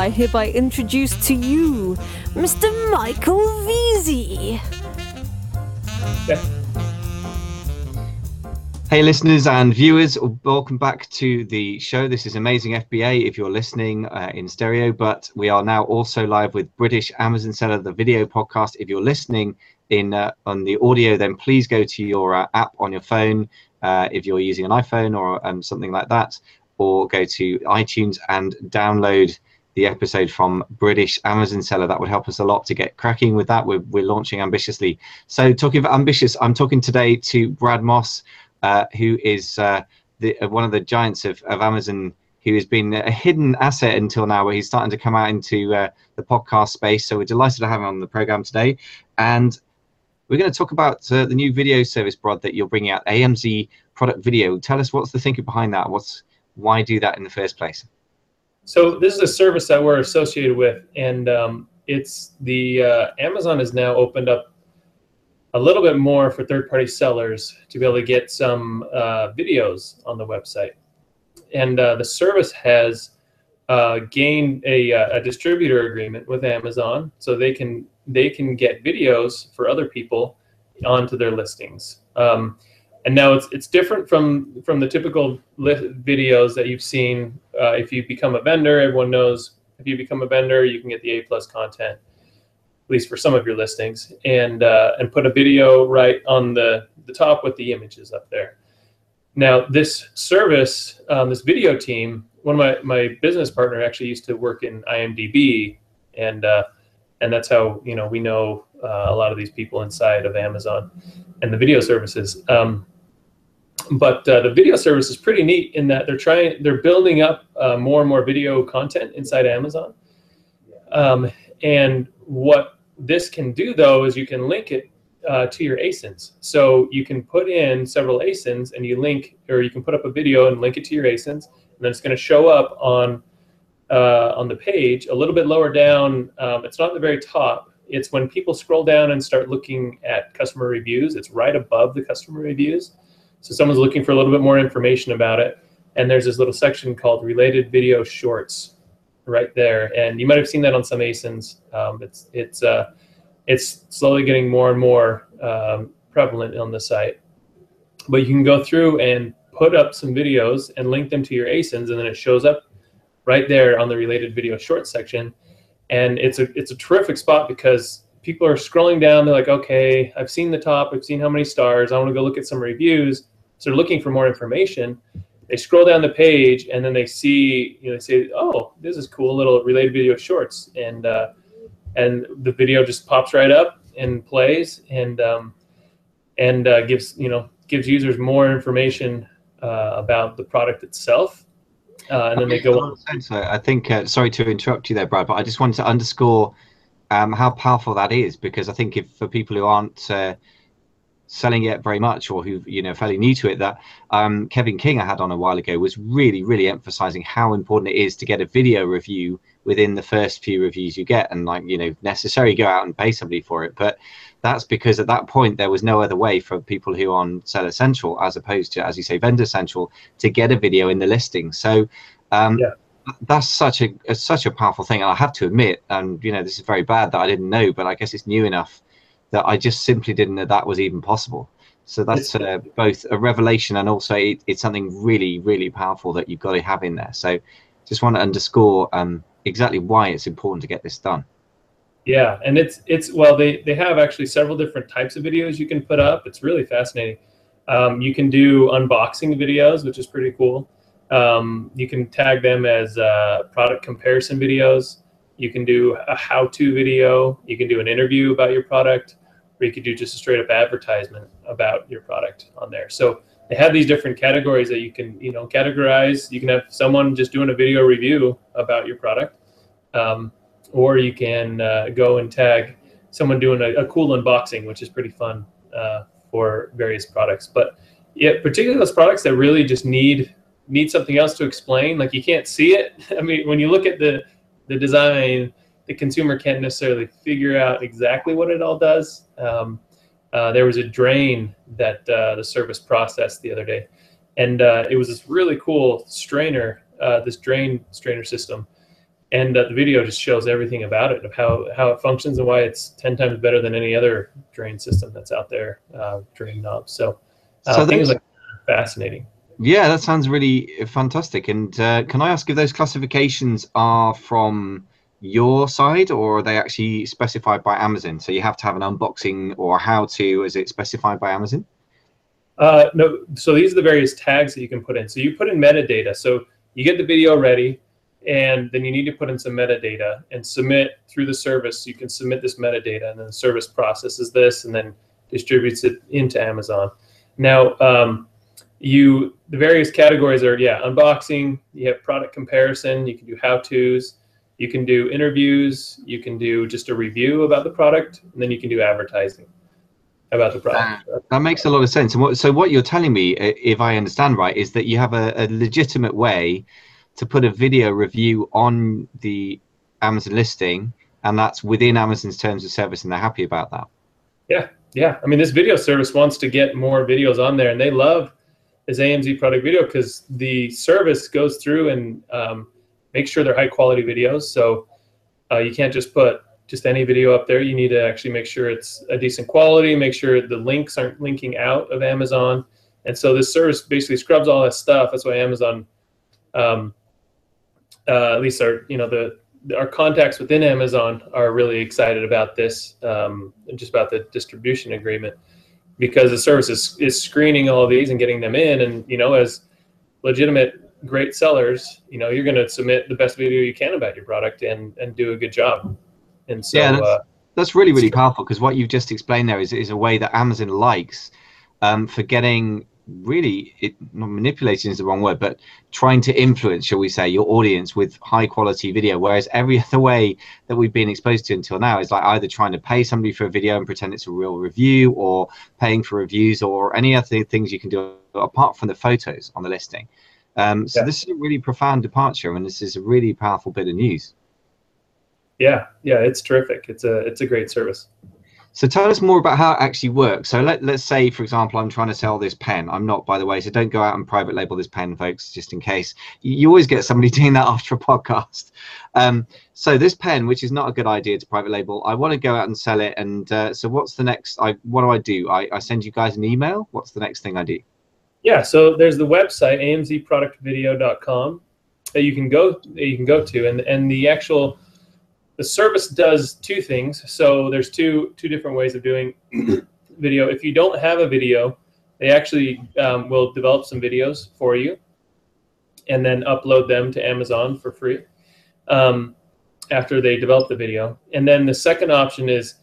I hereby introduce to you Mr. Michael Veazey. Hey, listeners and viewers, welcome back to the show. This is Amazing FBA if you're listening uh, in stereo, but we are now also live with British Amazon Seller, the video podcast. If you're listening in uh, on the audio, then please go to your uh, app on your phone uh, if you're using an iPhone or um, something like that, or go to iTunes and download the episode from British Amazon seller. That would help us a lot to get cracking with that. We're, we're launching ambitiously. So, talking about ambitious, I'm talking today to Brad Moss, uh, who is uh, the, uh, one of the giants of, of Amazon, who has been a hidden asset until now, where he's starting to come out into uh, the podcast space. So, we're delighted to have him on the program today. And we're going to talk about uh, the new video service, Brad, that you're bringing out, AMZ Product Video. Tell us what's the thinking behind that? What's why do that in the first place? So this is a service that we're associated with, and um, it's the uh, Amazon has now opened up a little bit more for third-party sellers to be able to get some uh, videos on the website, and uh, the service has uh, gained a, uh, a distributor agreement with Amazon, so they can they can get videos for other people onto their listings. Um, and now it's it's different from from the typical videos that you've seen. Uh, if you become a vendor, everyone knows if you become a vendor, you can get the A plus content, at least for some of your listings, and uh, and put a video right on the the top with the images up there. Now this service, um, this video team, one of my my business partner actually used to work in IMDb, and uh, and that's how you know we know uh, a lot of these people inside of Amazon and the video services. Um, but uh, the video service is pretty neat in that they're trying they're building up uh, more and more video content inside Amazon. Um, and what this can do though is you can link it uh, to your ASINs. So you can put in several ASINs and you link, or you can put up a video and link it to your ASINs, and then it's going to show up on uh, on the page a little bit lower down. Um, it's not at the very top. It's when people scroll down and start looking at customer reviews. It's right above the customer reviews. So someone's looking for a little bit more information about it, and there's this little section called related video shorts right there, and you might have seen that on some ASINs. Um, it's it's uh, it's slowly getting more and more um, prevalent on the site. But you can go through and put up some videos and link them to your ASINs, and then it shows up right there on the related video shorts section. And it's a it's a terrific spot because people are scrolling down. They're like, okay, I've seen the top. I've seen how many stars. I want to go look at some reviews. So they're looking for more information. They scroll down the page and then they see, you know, they say, "Oh, this is cool, little related video shorts," and uh, and the video just pops right up and plays and um, and uh, gives you know gives users more information uh, about the product itself. Uh, and then they go on. I think. Uh, sorry to interrupt you there, Brad, but I just wanted to underscore um, how powerful that is because I think if for people who aren't uh, selling it very much or who you know fairly new to it that um, kevin king i had on a while ago was really really emphasizing how important it is to get a video review within the first few reviews you get and like you know necessarily go out and pay somebody for it but that's because at that point there was no other way for people who are on seller central as opposed to as you say vendor central to get a video in the listing so um, yeah. that's such a, a such a powerful thing and i have to admit and you know this is very bad that i didn't know but i guess it's new enough that I just simply didn't know that was even possible. So that's uh, both a revelation and also it, it's something really, really powerful that you've got to have in there. So just want to underscore um, exactly why it's important to get this done. Yeah, and it's it's well they they have actually several different types of videos you can put up. It's really fascinating. Um, you can do unboxing videos, which is pretty cool. Um, you can tag them as uh, product comparison videos. You can do a how-to video. You can do an interview about your product or you could do just a straight up advertisement about your product on there. So they have these different categories that you can, you know, categorize. You can have someone just doing a video review about your product, um, or you can uh, go and tag someone doing a, a, cool unboxing, which is pretty fun uh, for various products. But yeah, particularly those products that really just need need something else to explain. Like you can't see it. I mean, when you look at the the design, the consumer can't necessarily figure out exactly what it all does. Um, uh, there was a drain that uh, the service processed the other day, and uh, it was this really cool strainer, uh, this drain strainer system. And uh, the video just shows everything about it of how how it functions and why it's 10 times better than any other drain system that's out there uh, drain knob so uh, So things like fascinating Yeah, that sounds really fantastic. And uh, can I ask if those classifications are from your side or are they actually specified by Amazon? So you have to have an unboxing or how to, is it specified by Amazon? Uh, no, so these are the various tags that you can put in. So you put in metadata. So you get the video ready, and then you need to put in some metadata and submit through the service. You can submit this metadata, and then the service processes this and then distributes it into Amazon. Now, um, you the various categories are yeah, unboxing. You have product comparison. You can do how tos. You can do interviews. You can do just a review about the product, and then you can do advertising about the product. That makes a lot of sense. And what, so what you're telling me, if I understand right, is that you have a, a legitimate way to put a video review on the Amazon listing, and that's within Amazon's terms of service, and they're happy about that. Yeah, yeah. I mean, this video service wants to get more videos on there, and they love this AMZ product video because the service goes through and um, makes sure they're high quality videos. So uh, you can't just put just any video up there. You need to actually make sure it's a decent quality, make sure the links aren't linking out of Amazon. And so this service basically scrubs all that stuff. That's why Amazon, um, uh, at least our, you know, the our contacts within Amazon are really excited about this, um, and just about the distribution agreement, because the service is, is screening all of these and getting them in. And you know, as legitimate great sellers, you know, you're going to submit the best video you can about your product and and do a good job. And so, Yeah, that's- uh, That's really, really powerful because what you've just explained there is, is a way that Amazon likes um, for getting really, it, not manipulating is the wrong word, but trying to influence, shall we say, your audience with high quality video. Whereas every other way that we've been exposed to until now is like either trying to pay somebody for a video and pretend it's a real review or paying for reviews or any other things you can do apart from the photos on the listing. Um, so Yeah. this is a really profound departure and this is a really powerful bit of news. yeah, yeah, it's terrific. It's a it's a great service. So tell us more about how it actually works. So let, let's say, for example, I'm trying to sell this pen. I'm not, by the way, so don't go out and private label this pen, folks, just in case. You always get somebody doing that after a podcast. Um, so this pen, which is not a good idea to private label, I want to go out and sell it. And uh, so what's the next? I what do I do? I, I send you guys an email. What's the next thing I do? Yeah, so there's the website amzproductvideo.com that you can go that you can go to, and and the actual the service does two things. So there's two two different ways of doing video. If you don't have a video, they actually um, will develop some videos for you, and then upload them to Amazon for free um, after they develop the video. And then the second option is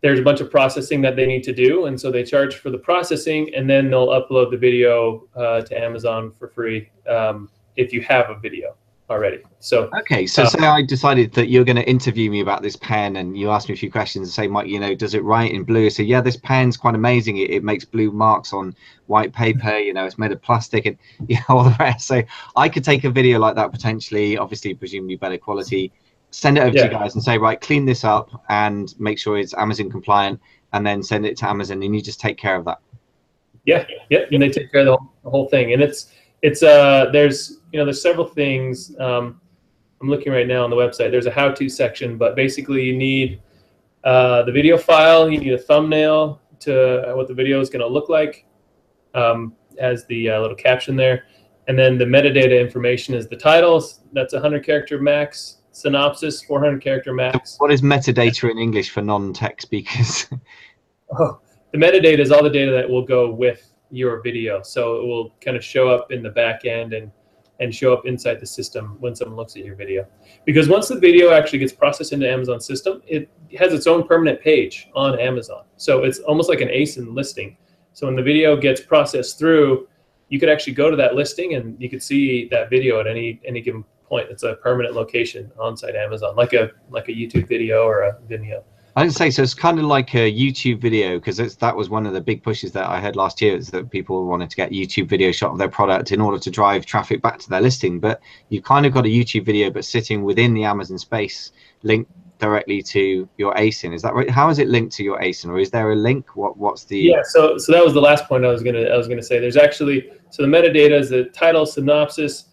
there's a bunch of processing that they need to do, and so they charge for the processing, and then they'll upload the video uh, to Amazon for free um, if you have a video already. So Okay, so Uh, say I decided that you're going to interview me about this pen, and you asked me a few questions and say, Mike, you know, does it write in blue? So yeah, this pen's quite amazing. It, it makes blue marks on white paper. You know, it's made of plastic, and you know all the rest. So I could take a video like that potentially, obviously, presumably better quality, send it over to you guys and say, right, clean this up and make sure it's Amazon compliant, and then send it to Amazon, and you just take care of that. Yeah, yeah, and they take care of the whole, the whole thing. And it's it's uh there's you know there's several things. Um, I'm looking right now on the website. There's a how-to section, but basically you need uh, the video file. You need a thumbnail to what the video is going to look like, um, as the uh, little caption there, and then the metadata information is the titles. That's 100 character max. Synopsis 400 character max. What is metadata in English for non-tech speakers? Oh, the metadata is all the data that will go with your video. So it will kind of show up in the back end and and show up inside the system when someone looks at your video. Because once the video actually gets processed into Amazon system, it has its own permanent page on Amazon. So it's almost like an ASIN listing. So when the video gets processed through, you could actually go to that listing and you could see that video at any any given point. It's a permanent location on site Amazon, like a like a YouTube video or a Vimeo. I would say so. It's kind of like a YouTube video because that was one of the big pushes that I heard last year is that people wanted to get YouTube video shot of their product in order to drive traffic back to their listing. But you've kind of got a YouTube video, but sitting within the Amazon space, linked directly to your ASIN. Is that right? How is it linked to your ASIN, or is there a link? What What's the? Yeah, so so that was the last point I was gonna I was gonna say. There's actually so the metadata is the title, synopsis,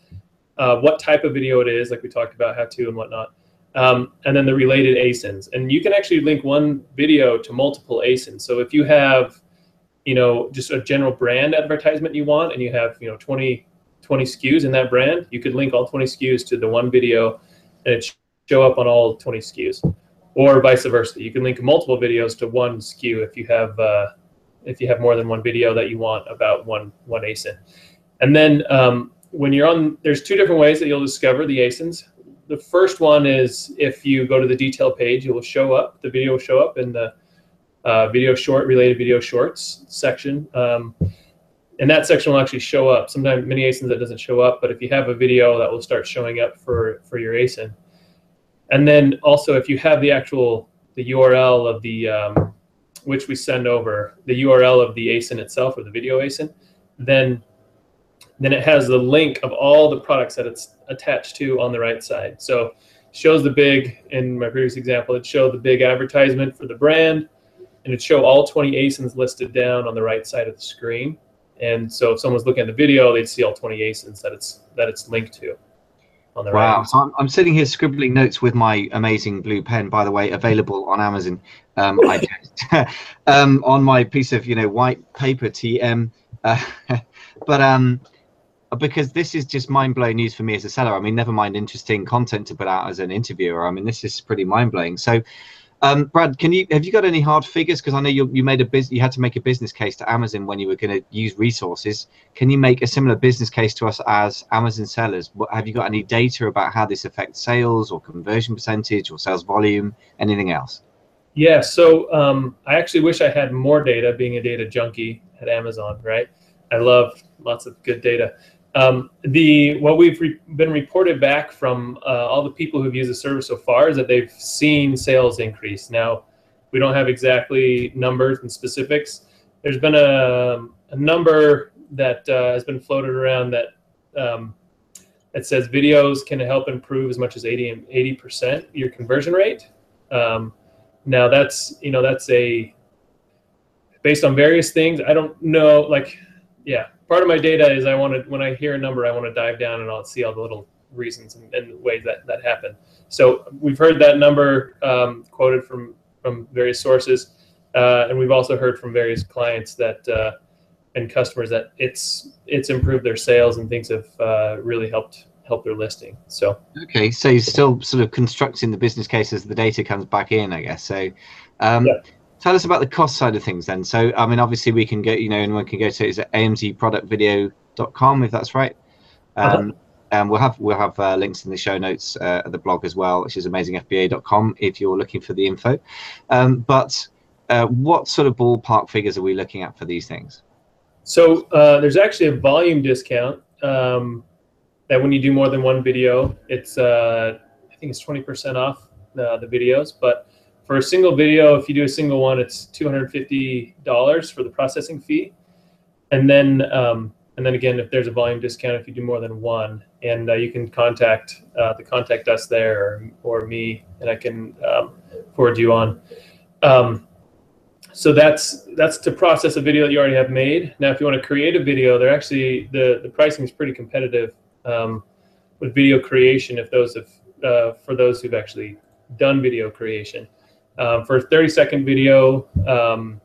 uh, what type of video it is, like we talked about, how to and whatnot, um, and then the related ASINs. And you can actually link one video to multiple ASINs. So if you have, you know, just a general brand advertisement you want, and you have, you know, 20, 20 SKUs in that brand, you could link all 20 SKUs to the one video, and it show up on all 20 SKUs, or vice versa. You can link multiple videos to one SKU if you have. Uh, if you have more than one video that you want about one one ASIN. And then um, when you're on, there's two different ways that you'll discover the ASINs. The first one is if you go to the detail page, it will show up, the video will show up in the uh, video short, related video shorts section. Um, and that section will actually show up. Sometimes many ASINs that doesn't show up, but if you have a video that will start showing up for, for your ASIN. And then also if you have the actual, the URL of the, um, which we send over, the URL of the ASIN itself or the video ASIN, then then it has the link of all the products that it's attached to on the right side. So shows the big, in my previous example, it showed the big advertisement for the brand, and it show all 20 ASINs listed down on the right side of the screen. And so if someone's looking at the video, they'd see all 20 ASINs that it's that it's linked to. On the wow! Right. So I'm, I'm sitting here scribbling notes with my amazing blue pen. By the way, available on Amazon. Um, I um, on my piece of you know white paper TM. Uh, but um, because this is just mind blowing news for me as a seller. I mean, never mind interesting content to put out as an interviewer. I mean, this is pretty mind blowing. So, um, Brad, can you have you got any hard figures? Because I know you you made a business, you had to make a business case to Amazon when you were going to use resources. Can you make a similar business case to us as Amazon sellers? What, have you got any data about how this affects sales or conversion percentage or sales volume? Anything else? Yeah. So um, I actually wish I had more data. Being a data junkie at Amazon, right? I love lots of good data. Um, the what we've re- been reported back from uh, all the people who've used the service so far is that they've seen sales increase. Now, we don't have exactly numbers and specifics. There's been a, a number that uh, has been floated around that um, that says videos can help improve as much as 80 80 percent your conversion rate. Um, now that's you know that's a based on various things. I don't know like yeah part of my data is I want to when I hear a number, I want to dive down and I'll see all the little reasons and, and ways that that happen. So we've heard that number um, quoted from from various sources, uh, and we've also heard from various clients that uh, and customers that it's it's improved their sales and things have uh, really helped help their listing. So okay, so you're still sort of constructing the business case as the data comes back in, I guess. So. Um, yeah tell us about the cost side of things then. So, I mean, obviously we can go, you know, anyone can go to is amzproductvideo.com if that's right. Uh-huh. Um. And we'll have we'll have uh, links in the show notes uh, at the blog as well, which is amazingfba.com if you're looking for the info. Um, but uh, what sort of ballpark figures are we looking at for these things? So uh, there's actually a volume discount um, that when you do more than one video, it's uh, I think it's 20% off uh, the videos, but for a single video, if you do a single one, it's $250 for the processing fee. And then, um, and then again, if there's a volume discount, if you do more than one, and uh, you can contact uh, the contact us there or, or me, and I can um, forward you on. Um, so that's that's to process a video that you already have made. Now, if you want to create a video, they're actually the the pricing is pretty competitive um, with video creation. If those have uh, for those who've actually done video creation. Um, for a 30 second video, um,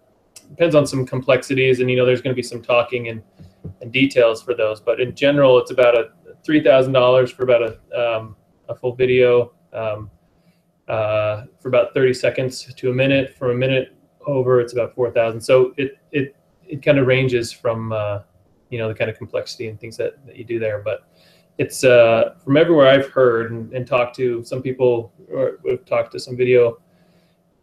depends on some complexities, and you know there's going to be some talking and, and details for those. But in general, it's about a three thousand dollars for about a um, a full video um, uh, for about 30 seconds to a minute. For a minute over, it's about four thousand. So it it it kind of ranges from uh, you know the kind of complexity and things that, that you do there, but it's uh, from everywhere I've heard and, and talked to some people or we've talked to some video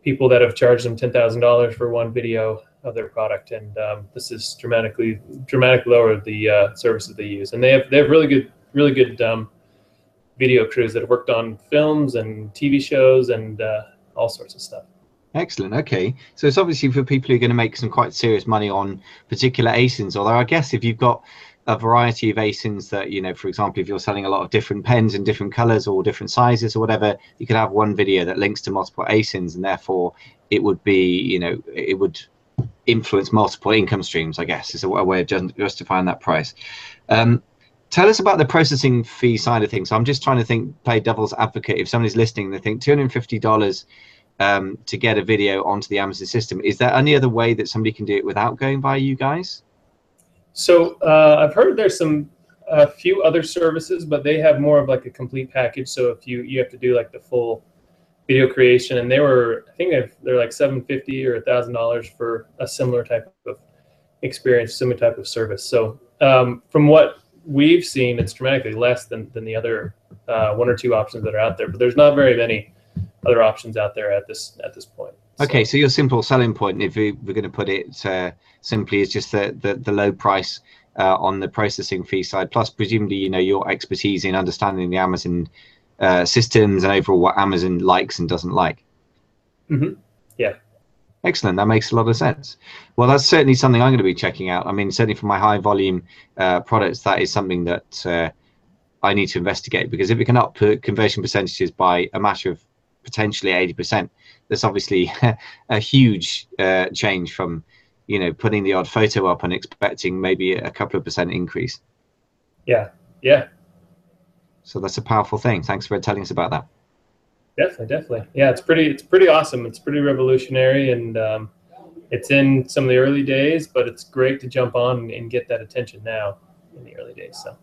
people that have charged them ten thousand dollars for one video of their product, and um, this is dramatically dramatically lower the uh, services they use. And they have they have really good really good um, video crews that have worked on films and TV shows and uh, all sorts of stuff. Excellent. Okay, so it's obviously for people who are going to make some quite serious money on particular ASINs. Although I guess if you've got a variety of ASINs that, you know, for example, if you're selling a lot of different pens in different colors or different sizes or whatever, you could have one video that links to multiple ASINs and therefore it would be, you know, it would influence multiple income streams, I guess, is a, way of justifying that price. Um, tell us about the processing fee side of things. I'm just trying to think, play devil's advocate. If somebody's listening, they think $250 um, to get a video onto the Amazon system. Is there any other way that somebody can do it without going via you guys? So uh, I've heard there's some a few other services, but they have more of like a complete package. So if you you have to do like the full video creation, and they were I think they're like seven fifty or a thousand dollars for a similar type of experience, similar type of service. So um, from what we've seen, it's dramatically less than than the other uh, one or two options that are out there. But there's not very many other options out there at this at this point. Okay, so your simple selling point, if we, we're going to put it uh, simply, is just the, the, the low price uh, on the processing fee side. Plus, presumably, you know your expertise in understanding the Amazon uh, systems and overall what Amazon likes and doesn't like. Mm-hmm. Yeah. Excellent. That makes a lot of sense. Well, that's certainly something I'm going to be checking out. I mean, certainly for my high volume uh, products, that is something that uh, I need to investigate because if it can up conversion percentages by a matter of potentially 80%, that's obviously a huge uh, change from you know putting the odd photo up and expecting maybe a couple of percent increase. Yeah. Yeah. So that's a powerful thing. Thanks for telling us about that. Definitely definitely. Yeah it's pretty it's pretty awesome. It's pretty revolutionary and um, it's in some of the early days but it's great to jump on and get that attention now in the early days so